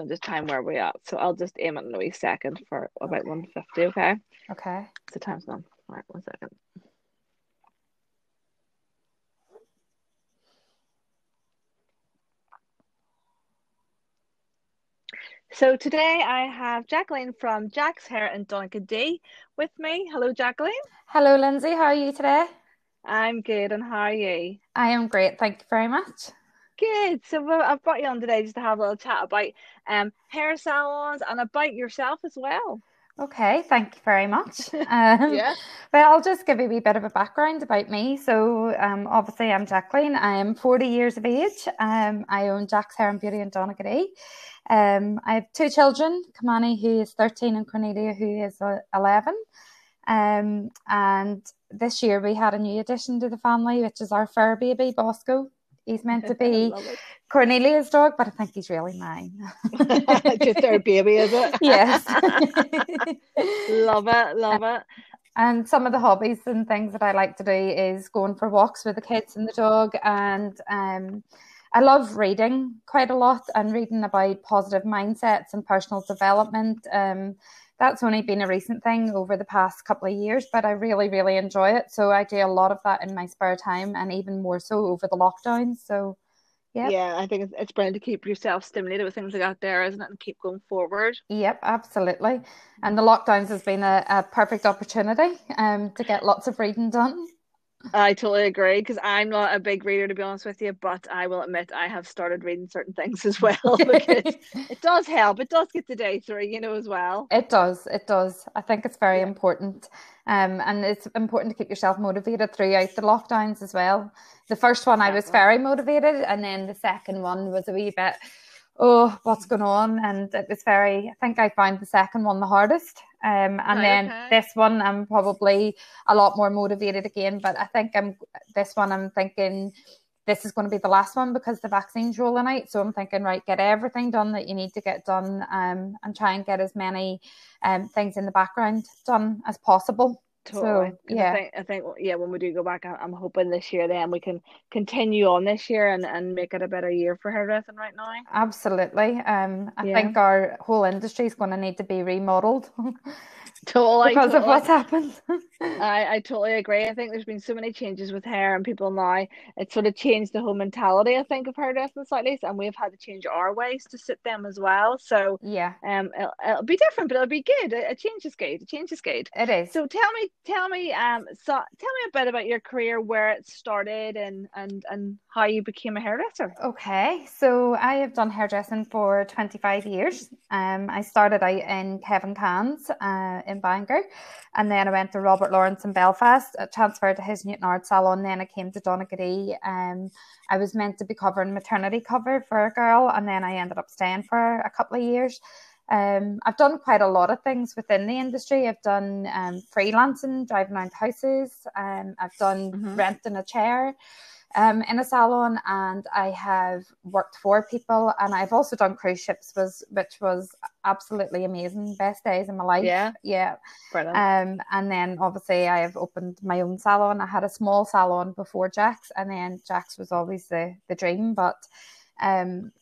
So just time where we at. So I'll just aim it in a wee second for about Okay. 150, okay? Okay. So time's gone. All right, one second. So today I have Jacqueline from Jack's Hair in Donaghadee with me. Hello, Jacqueline. Hello, Lindsay. How are you today? I'm good, and how are you? I am great. Thank you very much. Good. So well, I've brought you on today just to have a little chat about um hair salons and about yourself as well. Okay, thank you very much. Um, Yeah. well, I'll just give you a wee bit of a background about me. So, um, obviously, I'm Jacqueline. I am 40 years of age. Um, I own Jack's Hair and Beauty in Donaghadee. Um, I have two children, Kamani, who is 13, and Cornelia, who is uh, 11. Um, and this year we had a new addition to the family, which is our fur baby, Bosco. He's meant to be Cornelia's dog, but I think he's really mine. just our baby, is it? yes. love it, love it. And some of the hobbies and things that I like to do is going for walks with the kids and the dog. And um, I love reading quite a lot and reading about positive mindsets and personal development. Um, that's only been a recent thing over the past couple of years, but I really, really enjoy it. So I do a lot of that in my spare time and even more so over the lockdown. So, yeah. Yeah, I think it's, it's brilliant to keep yourself stimulated with things like that there, isn't it? And keep going forward. Yep, absolutely. And the lockdowns has been a, a perfect opportunity um, to get lots of reading done. I totally agree because I'm not a big reader to be honest with you, but I will admit I have started reading certain things as well because it does help. It does get the day through, you know, as well. It does. It does. I think it's very Yeah. important. Um, and it's important to keep yourself motivated throughout the lockdowns as well. The first one, I was very motivated, and then the second one was a wee bit, oh, what's going on? And it was very, I think I found the second one the hardest. Um, and Right, then okay. this one, I'm probably a lot more motivated again. But I think I'm this one, I'm thinking this is going to be the last one because the vaccine's rolling out. So I'm thinking, right, get everything done that you need to get done, um, and try and get as many um things in the background done as possible. Totally. So, yeah. I think, I think, yeah, when we do go back, I'm hoping this year then we can continue on this year and, and make it a better year for hairdressing right now. Absolutely. Um, I Yeah. think our whole industry is going to need to be remodeled Totally. because of totally. what's happened. I, I totally agree. I think there's been so many changes with hair and people now. It's sort of changed the whole mentality, I think, of hairdressing slightly, and we've had to change our ways to suit them as well. So, yeah, um, it'll, it'll be different, but it'll be good. A, a change is good. A change is good. it is. So tell me, tell me, um, so tell me a bit about your career, where it started, and and and how you became a hairdresser. Okay, so I have done hairdressing for 25 years. Um, I started out in Kevin Cairns uh, in Bangor, and then I went to Robert Lawrence in Belfast, uh, transferred to his Newtownards Salon. Then I came to Donaghadee. Um, I was meant to be covering maternity cover for a girl, and then I ended up staying for a couple of years. Um, I've done quite a lot of things within the industry. I've done um, freelancing, driving around houses. Um, I've done Mhm. renting a chair um, in a salon, and I have worked for people, and I've also done cruise ships, was which was absolutely amazing, best days in my life. Yeah. yeah. Brilliant. Um, and then obviously I have opened my own salon. I had a small salon before Jack's, and then Jack's was always the the dream, but um,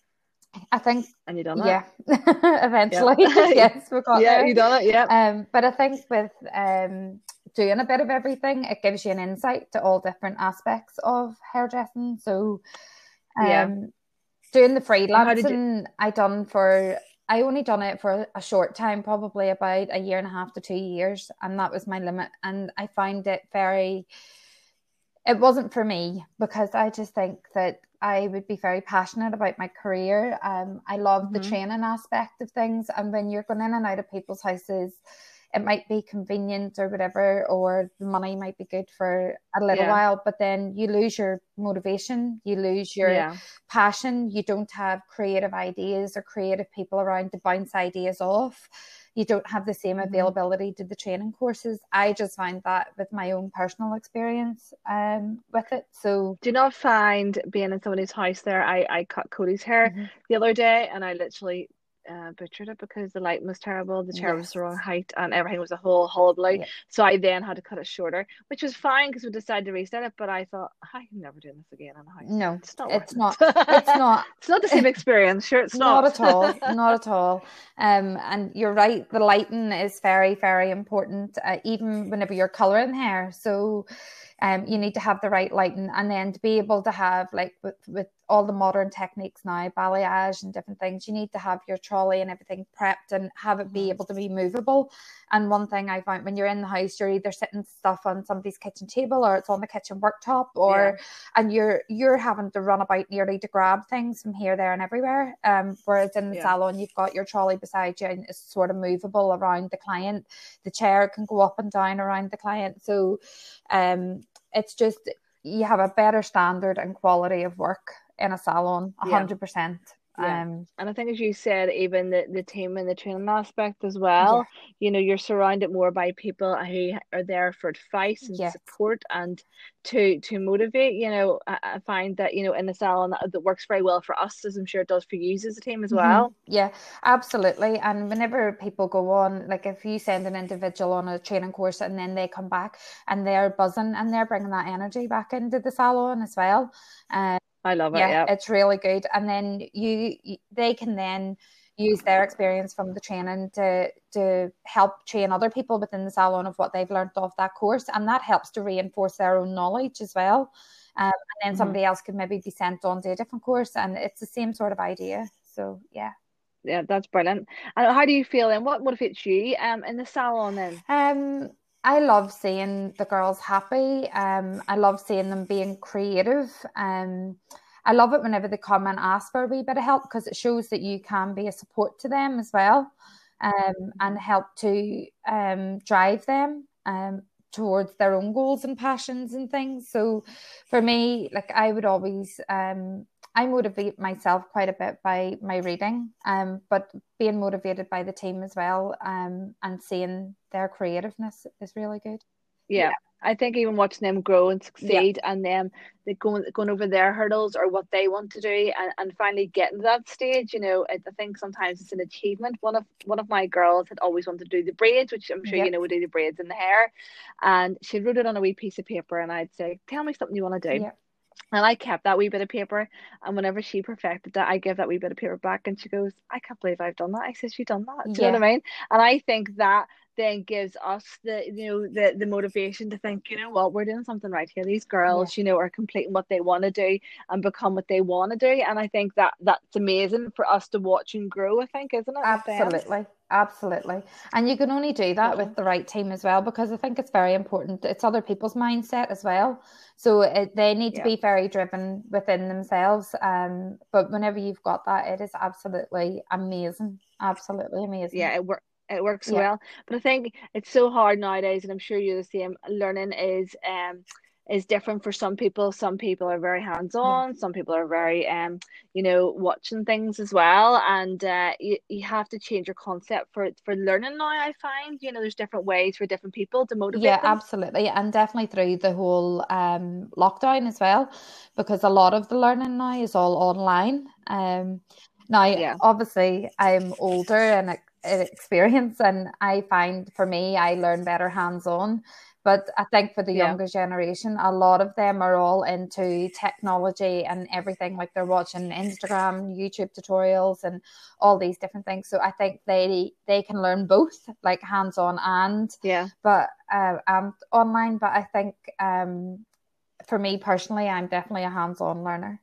I think and you done it. yeah, eventually Yeah. yes, we got Yeah, there. you done it. Yeah. Um, but I think with um, doing a bit of everything, it gives you an insight to all different aspects of hairdressing. So, um, Yeah. doing the did you- I done for I only done it for a short time, probably about a year and a half to two years, and that was my limit. And I find it very. It wasn't for me because I just think that I would be very passionate about my career. Um, I love the Mhm. training aspect of things, and when you're going in and out of people's houses, it might be convenient or whatever, or the money might be good for a little Yeah. while, but then you lose your motivation, you lose your yeah. passion, you don't have creative ideas or creative people around to bounce ideas off. You don't have the same Mhm. availability to the training courses. I just find that with my own personal experience um, with it. So Do you not find being in somebody's house there? I, I cut Cody's hair Mhm. the other day and I literally uh, butchered it because the light was terrible, the chair yes. was the wrong height, and everything was a whole hullabaloo. Yeah. So I then had to cut it shorter, which was fine because we decided to reset it. But I thought I can never do this again in a house. No, it's not. It's not. It's not. it's not the same experience. Sure, it's not. Not at all. Not at all. Um, and you're right. The lighting is very, very important. Uh, even whenever you're coloring hair, so um, you need to have the right lighting and then to be able to have like with, with all the modern techniques now balayage and different things you need to have your trolley and everything prepped and have it be able to be movable. And one thing i find when you're in the house you're either sitting stuff on somebody's kitchen table or it's on the kitchen worktop or yeah. and you're you're having to run about nearly to grab things from here there and everywhere. Um whereas in the yeah. salon you've got your trolley beside you and it's sort of movable around the client. The chair can go up and down around the client. So um it's just you have a better standard and quality of work in a salon, hundred yeah. percent. Yeah. Um, and I think, as you said, even the, the team and the training aspect as well, yeah. you know, you're surrounded more by people who are there for advice and yes. support and to to motivate. You know, I, I, find that, you know, in the salon that, that, works very well for us, as I'm sure it does for you as a team as mm-hmm. well. Mm-hmm. Yeah, absolutely. And whenever people go on, like if you send an individual on a training course and then they come back and they're buzzing and they're bringing that energy back into the salon as well. Um, I love it. Yeah, yeah, it's really good. And then you, you, they can then use their experience from the training to to help train other people within the salon of what they've learned off that course, and that helps to reinforce their own knowledge as well. Um, and then mm-hmm. somebody else could maybe be sent on to a different course, and it's the same sort of idea. So yeah. Yeah, that's brilliant. And how do you feel then? What motivates you um in the salon then? Um I love seeing the girls happy. Um, I love seeing them being creative. Um, I love it whenever they come and ask for a wee bit of help because it shows that you can be a support to them as well, um, and help to um, drive them um, towards their own goals and passions and things. So, for me, like I would always um, I motivate myself quite a bit by my reading, um, but being motivated by the team as well, um, and seeing their creativeness is really good. Yeah. yeah. I think even watching them grow and succeed yeah. and them they going going over their hurdles or what they want to do and, and finally getting to that stage, you know, I, I think sometimes it's an achievement. One of one of my girls had always wanted to do the braids, which I'm sure yep. you know we do the braids in the hair. And she wrote it on a wee piece of paper and I'd say, Tell me something you want to do. Yep. And I kept that wee bit of paper. And whenever she perfected that, I give that wee bit of paper back. And she goes, I can't believe I've done that. I said, You done that? Do you know what I mean? And I think that then gives us the you know the the motivation to think you know what we're doing something right here. These girls yeah. you know are completing what they want to do and become what they want to do. And i think that that's amazing for us to watch and grow i think isn't it absolutely. Absolutely. And you can only do that yeah. with the right team as well because i think it's very important. It's other people's mindset as well. So it, they need to yeah. be very driven within themselves um but whenever you've got that it is absolutely amazing. Absolutely amazing. Yeah it works it works yeah. well. But I think it's so hard nowadays, and I'm sure you're the same. Learning is um is different for some people. Some people are very hands on. Some people are very um you know watching things as well, and uh, you you have to change your concept for for learning now. I find you know there's different ways for different people to motivate. Yeah, them. absolutely, and definitely through the whole um lockdown as well, because a lot of the learning now is all online. Um. Now, yeah. obviously, I'm older and experience and i find for me i learn better hands on but i think for the yeah. younger generation a lot of them are all into technology and everything like they're watching instagram youtube tutorials and all these different things. So i think they they can learn both like hands on and yeah. but uh, and online. But i think um for me personally i'm definitely a hands-on learner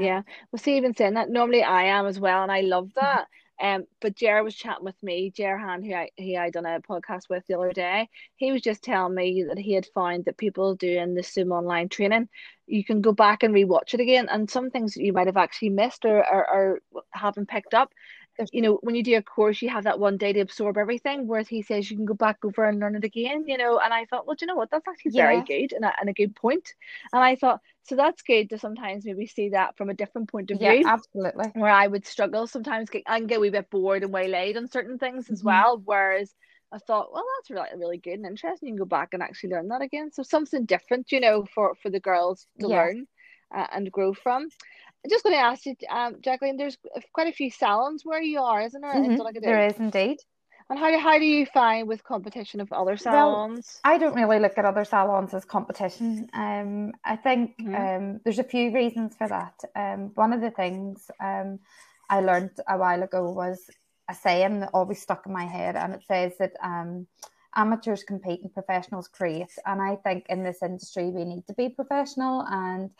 yeah. Well see even saying that normally i am as well and i love that um, but Jer was chatting with me, Jer who I who I done a podcast with the other day. He was just telling me that he had found that people doing the Zoom online training, you can go back and rewatch it again, and some things that you might have actually missed or, or, or haven't picked up you know, when you do a course, you have that one day to absorb everything. Whereas he says you can go back over and learn it again, you know. And I thought, well, do you know what? That's actually yeah. very good and a, and a good point. And I thought, so that's good to sometimes maybe see that from a different point of view. Yeah, absolutely. Where I would struggle sometimes, get, I can get a wee bit bored and waylaid on certain things as mm-hmm. well. Whereas I thought, well, that's really really good and interesting. You can go back and actually learn that again. So something different, you know, for for the girls to yeah. learn uh, and grow from just going to ask you, um, Jacqueline. There's quite a few salons where you are, isn't there? Mm-hmm. There is indeed. And how do how do you find with competition of other salons? Well, I don't really look at other salons as competition. Um, I think mm-hmm. um, there's a few reasons for that. Um, one of the things um, I learned a while ago was a saying that always stuck in my head, and it says that um, amateurs compete and professionals create. And I think in this industry we need to be professional and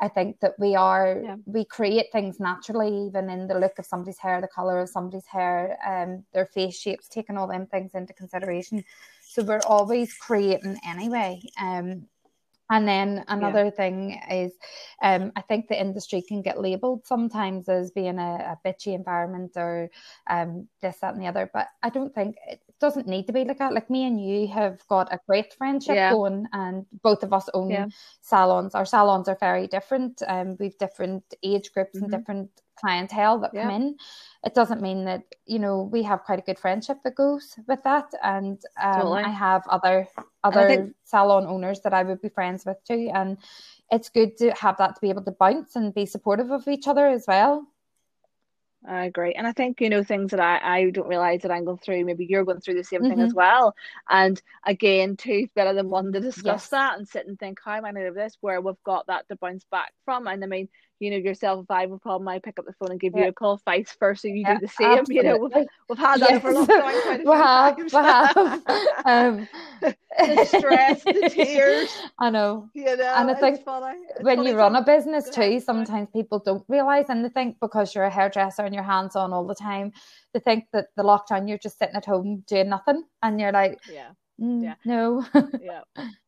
I think that we are yeah. we create things naturally, even in the look of somebody's hair, the color of somebody's hair, um, their face shapes, taking all them things into consideration. So we're always creating anyway. Um, and then another yeah. thing is, um, I think the industry can get labelled sometimes as being a, a bitchy environment or um, this, that, and the other. But I don't think it doesn't need to be like that. Like me and you have got a great friendship yeah. going, and both of us own yeah. salons. Our salons are very different. Um, we've different age groups mm-hmm. and different clientele that come in. It doesn't mean that you know we have quite a good friendship that goes with that, and um, totally. I have other other think... salon owners that I would be friends with too, and it's good to have that to be able to bounce and be supportive of each other as well. I agree. And I think, you know, things that I, I don't realize that I'm going through, maybe you're going through the same mm-hmm. thing as mm-hmm. well. And again, two's better than one to discuss yes. that and sit and think, how am I going to do this? Where we've got that to bounce back from. And I mean, you know yourself if I have a problem I pick up the phone and give yeah. you a call vice versa you yeah, do the same absolutely. you know we've, we've had that yes. for a long time we have, we have. um, the stress the tears I know you know and I think when funny you run a business too sometimes people don't realise and they think because you're a hairdresser and you're hands on all the time they think that the lockdown you're just sitting at home doing nothing and you're like yeah Mm, yeah. No. yeah.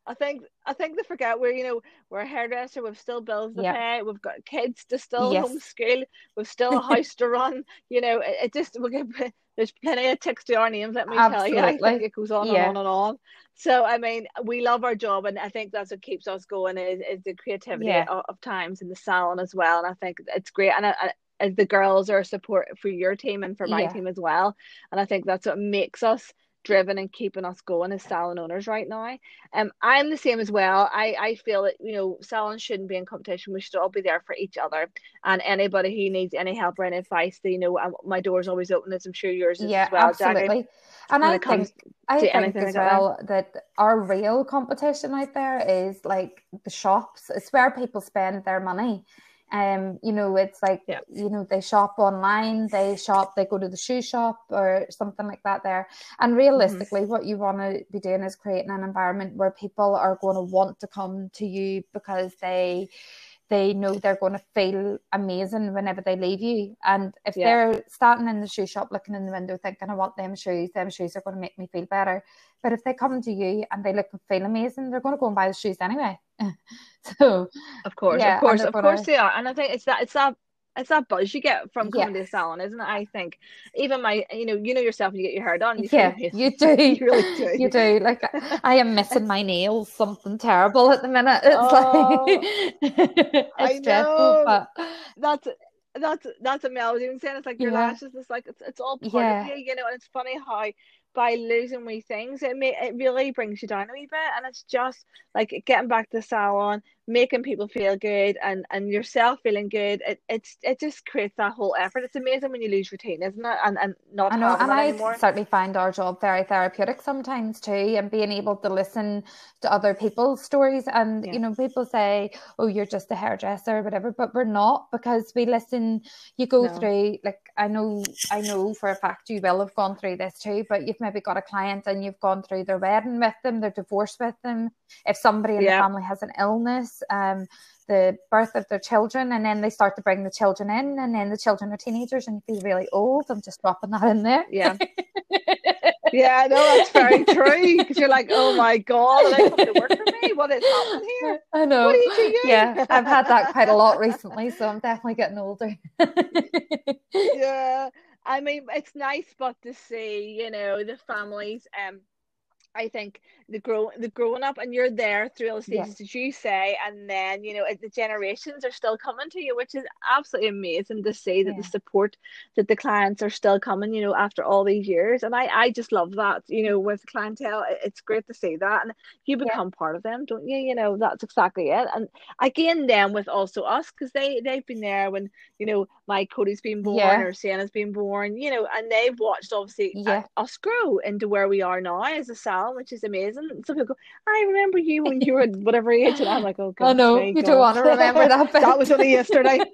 I think I think they forget we're you know we're a hairdresser. We've still bills to yep. pay. We've got kids to still yes. homeschool. We've still a house to run. You know, it, it just we get, there's plenty of ticks to our names. Let me Absolutely. tell you. I think it goes on yeah. and on and on. So I mean, we love our job, and I think that's what keeps us going is, is the creativity yeah. of, of, times in the salon as well. And I think it's great. And I, I, the girls are support for your team and for my yeah. team as well. And I think that's what makes us driven and keeping us going as salon owners right now. Um, I'm the same as well. I, I feel that you know salons shouldn't be in competition. We should all be there for each other. And anybody who needs any help or any advice, they, you know, um, my door's always open. As I'm sure yours is yeah, as well. absolutely. And I think I think as like well that. that our real competition out there is like the shops. It's where people spend their money. Um, you know, it's like yeah. you know, they shop online, they shop, they go to the shoe shop or something like that there. And mm-hmm. realistically, mm-hmm. what you want to be doing is creating an environment where people are going to want to come to you because they they know they're going to feel amazing whenever they leave you. And if yeah. they're starting in the shoe shop, looking in the window, thinking, I want them shoes, them shoes are going to make me feel better. But if they come to you and they look and feel amazing, they're going to go and buy the shoes anyway. so, of course, yeah, of course, of course they are. And I think it's that, it's that it's that buzz you get from coming yes. to the salon, isn't it? I think even my, you know, you know yourself when you get your hair done. You yeah, you do. you really do. You do. Like I am missing my nails, something terrible at the minute. It's oh, like it's I know. but that's that's that's a melody. Even saying it's like your yeah. lashes. It's like it's it's all part yeah. of you, you know. And it's funny how by losing wee things, it may it really brings you down a wee bit, and it's just like getting back to the salon, making people feel good, and and yourself feeling good. It it's it just creates that whole effort. It's amazing when you lose routine, isn't it? And and not I know, and I anymore. certainly find our job very therapeutic sometimes too, and being able to listen to other people's stories. And yeah. you know, people say, "Oh, you're just a hairdresser," or whatever, but we're not because we listen. You go no. through like I know I know for a fact you will have gone through this too, but you've maybe got a client and you've gone through their wedding with them, their divorce with them. If somebody in yeah. the family has an illness, um, the birth of their children, and then they start to bring the children in, and then the children are teenagers, and you feel really old. I'm just dropping that in there. Yeah. yeah, no, that's very true. Because you're like, oh my god, are they coming to work for me? What is happening here? I know. What are you doing? Yeah, I've had that quite a lot recently, so I'm definitely getting older. yeah, I mean, it's nice, but to see, you know, the families um I think the grow the growing up and you're there through all the stages yeah. as you say, and then you know the generations are still coming to you, which is absolutely amazing to see that yeah. the support that the clients are still coming, you know, after all these years. And I I just love that, you know, with clientele, it's great to see that, and you become yeah. part of them, don't you? You know, that's exactly it. And again, then with also us because they they've been there when you know my Cody's been born or Sienna's been born, you know, and they've watched obviously yeah. Uh, us grow into where we are now as a salon which is amazing. Some people go, I remember you when you were whatever age, and I'm like, oh, God, oh no, you God. don't want to remember that. that was only yesterday.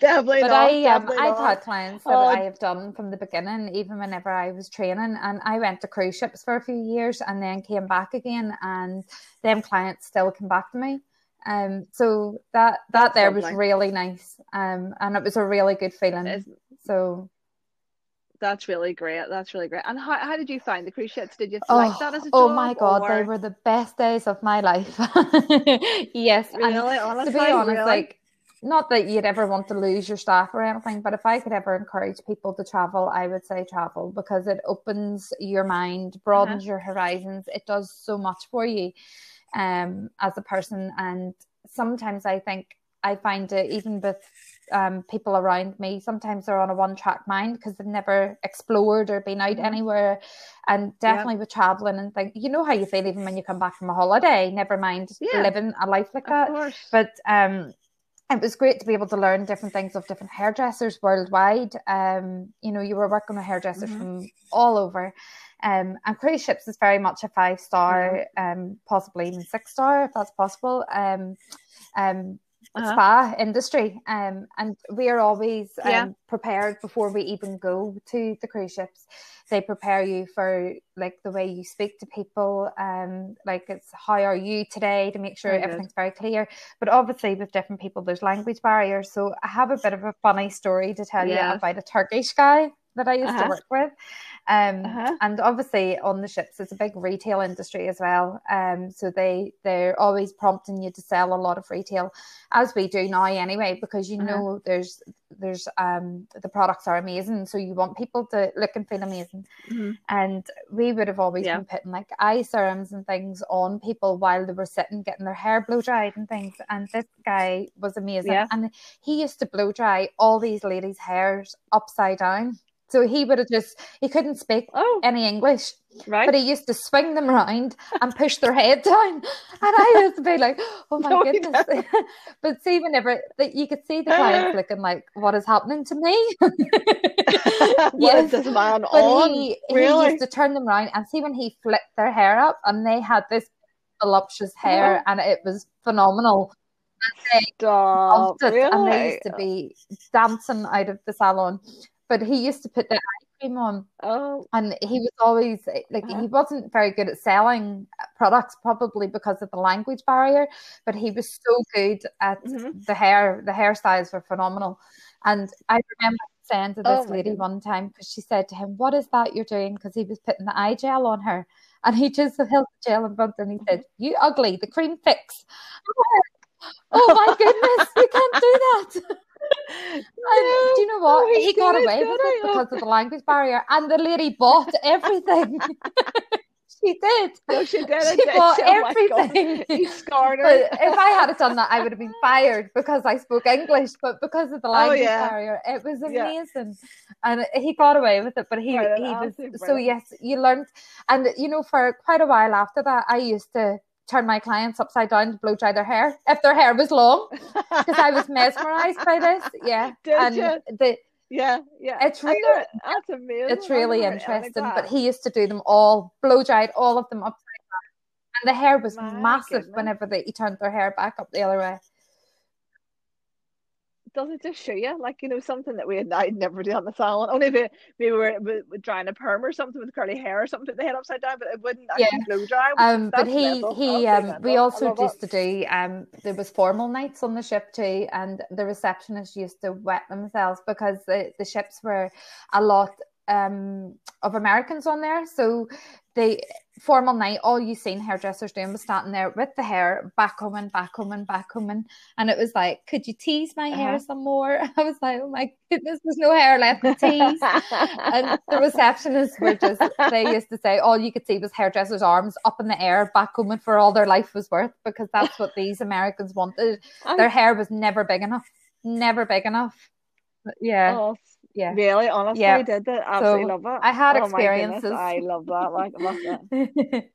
definitely but not. I, um, I've had clients that oh. I have done from the beginning, even whenever I was training, and I went to cruise ships for a few years and then came back again, and them clients still come back to me. Um, so that that That's there lovely. was really nice, um, and it was a really good feeling. So that's really great. That's really great. And how, how did you find the cruise ships? Did you oh, like that as a oh job? Oh my god, or... they were the best days of my life. yes, really, honestly, to be honest, really? like not that you'd ever want to lose your staff or anything, but if I could ever encourage people to travel, I would say travel because it opens your mind, broadens uh-huh. your horizons. It does so much for you um, as a person. And sometimes I think I find it even with um, people around me. Sometimes they're on a one track mind because they've never explored or been out mm-hmm. anywhere. And definitely yeah. with traveling and think, you know how you feel even when you come back from a holiday, never mind yeah. living a life like that. But um, it was great to be able to learn different things of different hairdressers worldwide. Um, you know, you were working with hairdressers mm-hmm. from all over. Um, and cruise ships is very much a five star, mm-hmm. um, possibly even six star if that's possible. Um, um, uh-huh. spa industry um, and we are always um, yeah. prepared before we even go to the cruise ships they prepare you for like the way you speak to people um like it's how are you today to make sure very everything's good. very clear but obviously with different people there's language barriers so i have a bit of a funny story to tell yes. you about a turkish guy that I used uh-huh. to work with. Um, uh-huh. And obviously, on the ships, it's a big retail industry as well. Um, so they they're always prompting you to sell a lot of retail, as we do now anyway, because you uh-huh. know there's there's um the products are amazing, so you want people to look and feel amazing. Mm-hmm. And we would have always yeah. been putting like eye serums and things on people while they were sitting getting their hair blow dried and things. And this guy was amazing, yeah. and he used to blow dry all these ladies' hairs upside down. So he would have just, he couldn't speak oh, any English. Right. But he used to swing them around and push their head down. And I used to be like, oh my no, goodness. but see, whenever that you could see the clients looking like, what is happening to me? yes. this man but on? He, really? he used to turn them around and see when he flipped their hair up and they had this voluptuous hair yeah. and it was phenomenal. And they Stop, really? and they used to be dancing out of the salon but he used to put the eye cream on. Oh. And he was always like, uh-huh. he wasn't very good at selling products, probably because of the language barrier, but he was so good at mm-hmm. the hair. The hairstyles were phenomenal. And I remember saying to this oh lady one time, because she said to him, What is that you're doing? Because he was putting the eye gel on her. And he just held the gel in front and he said, mm-hmm. You ugly, the cream fix. oh my goodness, we can't do that. And do you know what? Oh, he got away with it because of the language barrier, and the lady bought everything. she did. No, she did. She bought oh everything. He scarred her. But if I had done that, I would have been fired because I spoke English. But because of the oh, language oh, yeah. barrier, it was amazing, yeah. and he got away with it. But he right, he was so yes, you learned, and you know, for quite a while after that, I used to turn my clients upside down to blow dry their hair if their hair was long because I was mesmerized by this. Yeah, Did and you? the yeah, yeah, it's really that's amazing. It's really interesting. But he used to do them all, blow dried all of them upside down, and the hair was my massive goodness. whenever they he turned their hair back up the other way does it just show you like you know something that we had I'd never do on the salon only if it, maybe we were, we were drying a perm or something with curly hair or something put the head upside down but it wouldn't actually yeah. blow dry. Um but he he um we also used to do um there was formal nights on the ship too and the receptionists used to wet themselves because the, the ships were a lot um of Americans on there. So they formal night, all you seen hairdressers doing was standing there with the hair back combing, back combing, back combing. And it was like, could you tease my uh-huh. hair some more? I was like, oh my goodness, there's no hair left to tease. and the receptionists were just, they used to say, all you could see was hairdressers' arms up in the air, back combing for all their life was worth, because that's what these Americans wanted. Their hair was never big enough, never big enough. But yeah. Oh, yeah really honestly yeah. I did it absolutely so love it I had oh experiences I love that like love it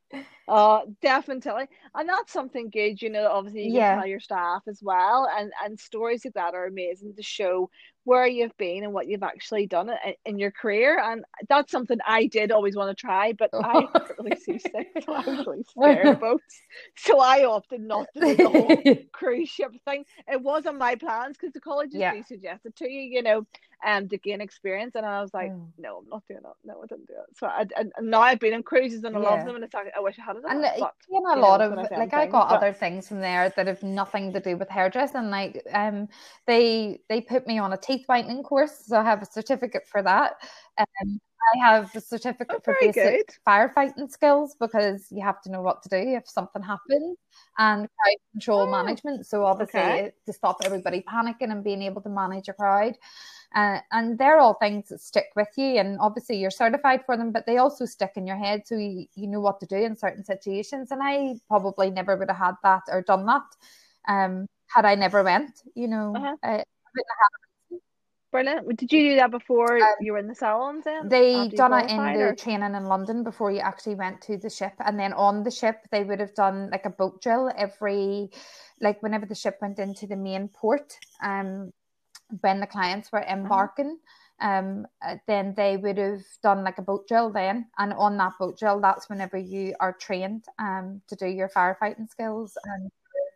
uh definitely and that's something good you know obviously you yeah. tell your staff as well and and stories like that are amazing to show where you've been and what you've actually done in, in your career. And that's something I did always want to try, but I really seasick, so I was really scared of boats. So I opted not to do the whole cruise ship thing. It was on my plans because the colleges yeah. suggested to you, you know, um, to gain experience. And I was like, mm. no, I'm not doing that. No, I didn't do it. So I, I now I've been in cruises and I yeah. love them, and it's like I wish I had it. And but, you know, a lot know, of like I got but, other things from there that have nothing to do with hairdressing. Like um, they they put me on a teeth whitening course, so I have a certificate for that. Um, I have a certificate oh, for basic good. firefighting skills because you have to know what to do if something happens and crowd control oh, management. So obviously okay. to stop everybody panicking and being able to manage a crowd. Uh, and they're all things that stick with you and obviously you're certified for them but they also stick in your head so you, you know what to do in certain situations and i probably never would have had that or done that um, had i never went you know uh-huh. I, Brilliant. Did you do that before um, you were in the salons? Then they done it in or? the training in London before you actually went to the ship, and then on the ship they would have done like a boat drill every, like whenever the ship went into the main port. Um, when the clients were uh-huh. embarking. Um, uh, then they would have done like a boat drill then, and on that boat drill, that's whenever you are trained um to do your firefighting skills and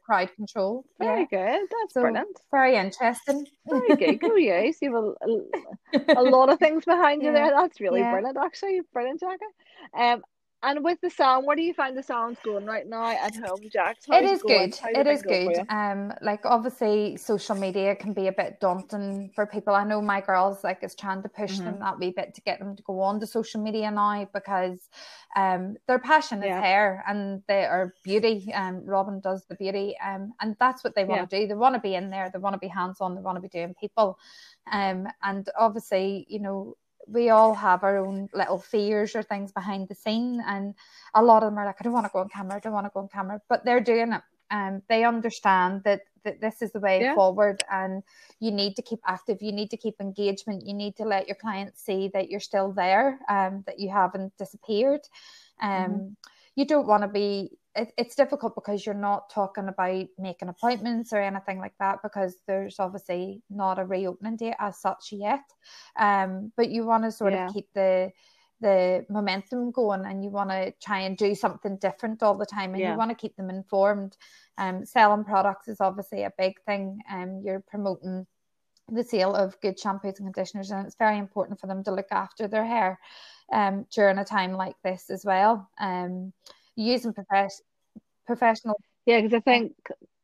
crowd control. Very yeah. good. That's so, brilliant. Very interesting. Very good. Go yes. You have a, a, lot of things behind you there. That's really yeah. brilliant. Actually, brilliant, Jackie. Um, and with the sound, where do you find the sounds going right now at home, Jack? It is good. It is good. Um, like obviously, social media can be a bit daunting for people. I know my girls like is trying to push mm-hmm. them that wee bit to get them to go on to social media now because um their passion yeah. is hair and they are beauty. Um, Robin does the beauty. Um, and that's what they want yeah. to do. They want to be in there. They want to be hands on. They want to be doing people. Um, and obviously, you know we all have our own little fears or things behind the scene and a lot of them are like i don't want to go on camera i don't want to go on camera but they're doing it and they understand that, that this is the way yeah. forward and you need to keep active you need to keep engagement you need to let your clients see that you're still there um, that you haven't disappeared um, mm-hmm. you don't want to be it, it's difficult because you're not talking about making appointments or anything like that because there's obviously not a reopening date as such yet. Um, but you want to sort yeah. of keep the the momentum going and you want to try and do something different all the time and yeah. you want to keep them informed. Um, selling products is obviously a big thing. Um, you're promoting the sale of good shampoos and conditioners and it's very important for them to look after their hair um, during a time like this as well. Um, using professional professional. Yeah, because I think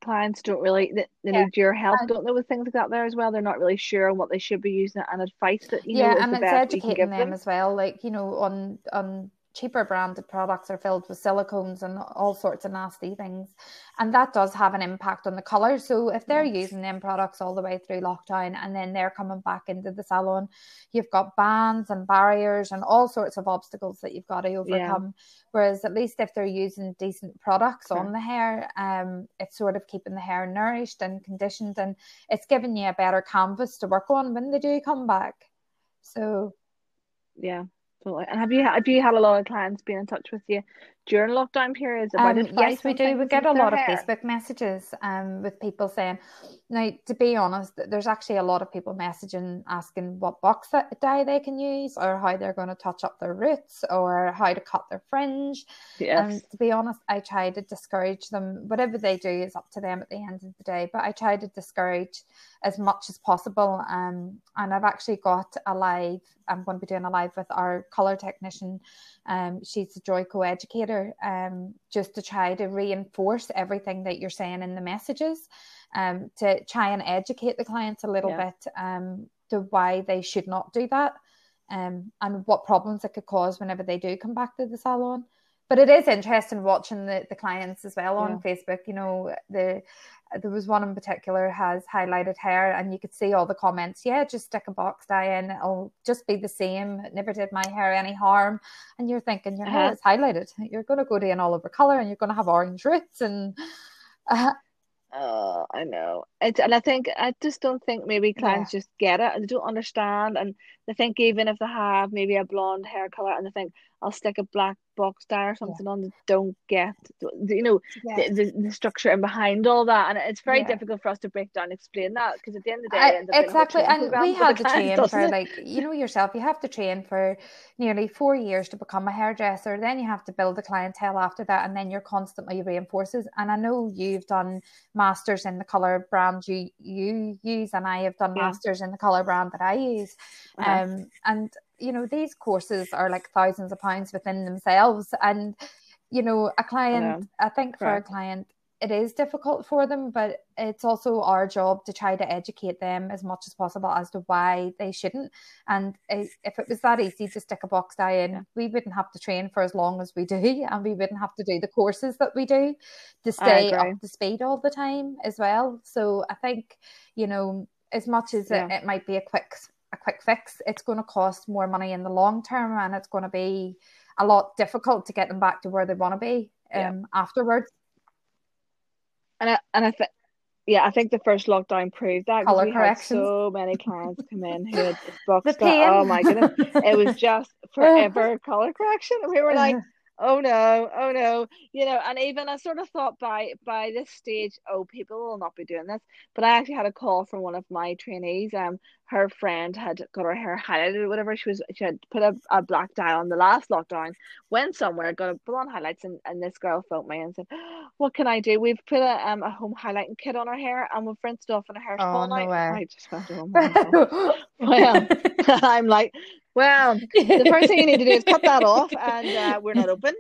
clients don't really they, they yeah. need your help, and, don't they, with things like that there as well. They're not really sure on what they should be using it and advice that you yeah, know. and it's educating them, them as well. Like you know, on on cheaper branded products are filled with silicones and all sorts of nasty things. And that does have an impact on the colour. So if they're using them products all the way through lockdown and then they're coming back into the salon, you've got bans and barriers and all sorts of obstacles that you've got to overcome. Yeah. Whereas at least if they're using decent products sure. on the hair, um, it's sort of keeping the hair nourished and conditioned and it's giving you a better canvas to work on when they do come back. So yeah Absolutely. And have you have you had a lot of clients being in touch with you during lockdown periods about um, Yes, we do. We get a lot of hair? Facebook messages um, with people saying, now, to be honest, there's actually a lot of people messaging asking what box dye they can use or how they're going to touch up their roots or how to cut their fringe. Yes. And to be honest, I try to discourage them. Whatever they do is up to them at the end of the day, but I try to discourage as much as possible. Um, and I've actually got a live, I'm going to be doing a live with our colour technician. Um, she's a Joico educator, um, just to try to reinforce everything that you're saying in the messages um, to try and educate the clients a little yeah. bit um, to why they should not do that um, and what problems it could cause whenever they do come back to the salon. but it is interesting watching the, the clients as well on yeah. Facebook. You know, the there was one in particular has highlighted hair, and you could see all the comments. Yeah, just stick a box dye in; it'll just be the same. It never did my hair any harm. And you're thinking your uh-huh. hair is highlighted. You're going to go to an all over color, and you're going to have orange roots and. Uh, Oh, I know. It's, and I think I just don't think maybe clients yeah. just get it and they don't understand and they think even if they have maybe a blonde hair color and they think I'll stick a black box dye or something yeah. on, they don't get you know yeah. the, the, the, structure and behind all that and it's very difficult for us to break down and explain that because at the end of the day, I, exactly. And we had to train for it? like you know yourself, you have to train for nearly four years to become a hairdresser. Then you have to build the clientele after that, and then you're constantly reinforces. And I know you've done masters in the color brand you you use, and I have done yeah. masters in the color brand that I use. Uh-huh. Um, and you know these courses are like thousands of pounds within themselves, and you know a client. I, I think for a client it is difficult for them, but it's also our job to try to educate them as much as possible as to why they shouldn't. And if it was that easy to stick a box dye in, we wouldn't have to train for as long as we do, and we wouldn't have to do the courses that we do to stay up to speed all the time as well. So I think, you know, as much as yeah. it, it might be a quick a quick fix, it's going to cost more money in the long term, and it's going to be a lot difficult to get them back to where they want to be um, yeah. afterwards and I and I think yeah, I think the first lockdown proved that because we had so many clients come in who had boxed Oh my goodness, it was just forever color correction, we were like, oh no, oh no, you know. And even I sort of thought by by this stage, oh, people will not be doing this. But I actually had a call from one of my trainees. Um, her friend had got her hair highlighted or whatever. She was she had put a, a black dye on the last lockdown, went somewhere, got a blonde highlights, and, and this girl phoned me and said, What can I do? We've put a um a home highlighting kit on her hair and we've rinsed off and her hair's oh, falling no out. Way. I just went, oh my well I'm like, Well, the first thing you need to do is cut that off and uh, we're not open.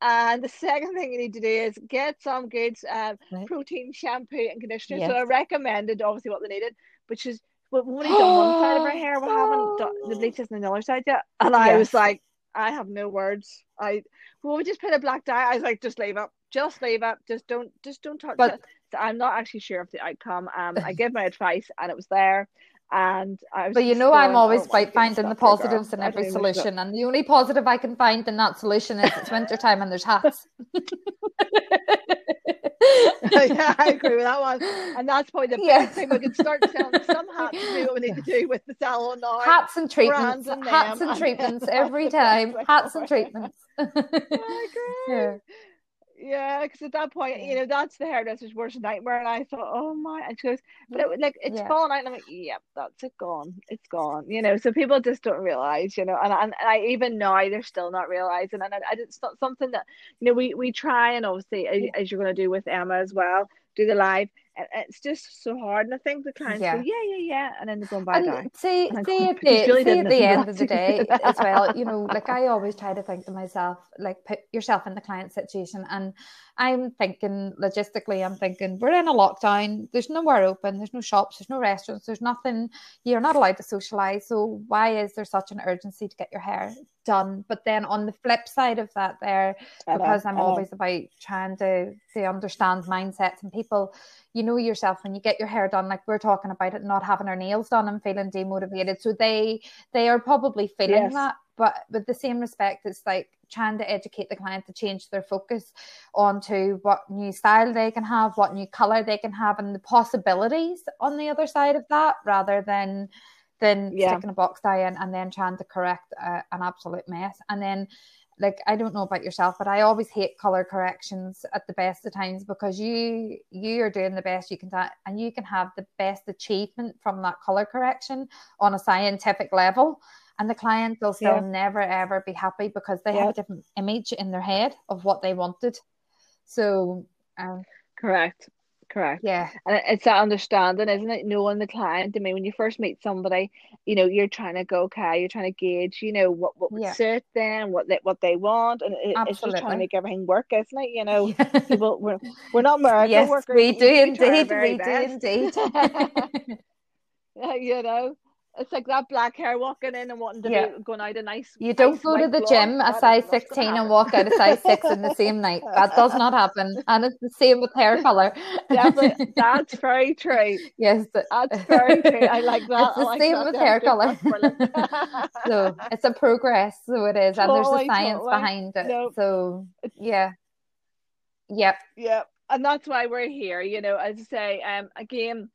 And the second thing you need to do is get some good um, right. protein shampoo and conditioner. Yes. So I recommended obviously what they needed, which is we've only done one side of her hair. We haven't done the bleach isn't on the other side yet. And I was like, I have no words. I well, we just put a black dye. I was like, just leave it, just leave it, just don't, just don't touch but, it. So I'm not actually sure of the outcome. Um, I gave my advice, and it was there. And I was but you know, going, I'm always oh finding the positives in every solution, and the only positive I can find in that solution is it's winter time and there's hats. yeah, I agree with that one. And that's probably the best thing we can start selling some hats to do what we need to do with the salon now. Hats and treatments. And hats and treatments every time. hats and treatments. I agree. Yeah yeah, because at that point, you know, that's the hairdresser's worst nightmare. And I thought, oh my, and she goes, but it, like it's yeah. fallen out. And I'm like, yep, that's it gone. It's gone. You know, so people just don't realize, you know, and, and, and I even now they're still not realizing. And I, I, it's not something that, you know, we, we try and obviously, as, as you're going to do with Emma as well, do the live and it's just so hard. And I think the clients yeah. go, yeah, yeah, yeah, and then they're going by and See, see, at the, really see at the end of the day as well, you know, like I always try to think to myself, like put yourself in the client situation. And I'm thinking logistically, I'm thinking we're in a lockdown. There's nowhere open. There's no shops. There's no restaurants. There's nothing. You're not allowed to socialize. So why is there such an urgency to get your hair done? But then on the flip side of that, there, because I'm always about trying to to understand mindsets and people you know yourself when you get your hair done like we're talking about it not having our nails done and feeling demotivated so they they are probably feeling yes. that but with the same respect it's like trying to educate the client to change their focus onto what new style they can have what new color they can have and the possibilities on the other side of that rather than than yeah. sticking a box dye in and then trying to correct a, uh, an absolute mess and then like I don't know about yourself, but I always hate color corrections at the best of times because you you are doing the best you can do, and you can have the best achievement from that color correction on a scientific level, and the client will still yeah. never ever be happy because they yeah. have a different image in their head of what they wanted. So, um, correct. Correct. Yeah. And it's that understanding, isn't it? Knowing the client. I mean, when you first meet somebody, you know, you're trying to go, okay, you're trying to gauge, you know, what, what would yeah. suit them, what they what they want. And it, it's just trying to make everything work, isn't it? You know, yeah. people we're, we're not miracle yes, workers. We do indeed. We do indeed. you know. It's like that black hair walking in and wanting to Yeah. be going out a nice. You don't go to the gym a size 16 and walk out a size 6 in the same night. That does not happen. And it's the same with hair. Definitely, that's very true. yes. That's very true. I like that. It's the like same with hair colour. So it's a progress. So it is. And there's a science totally. behind it. No. So yeah. Yep. yep, and that's why we're here. You know, as I say, um, again,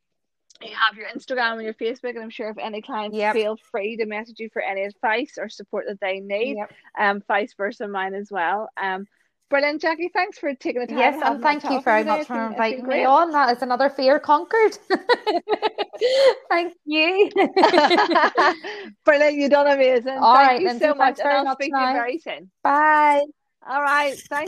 you have your Instagram and your Facebook, and I'm sure if any clients Yep. feel free to message you for any advice or support that they need. Yep. Um, vice versa, mine as well. Um, brilliant, Jackie. Thanks for taking the time. Yes, and thank you very much for been- inviting me on. That is another fear conquered. thank you. Brilliant, you've done amazing. All Thank right, you so much, and I'll speak to you very soon. Bye. All right, thank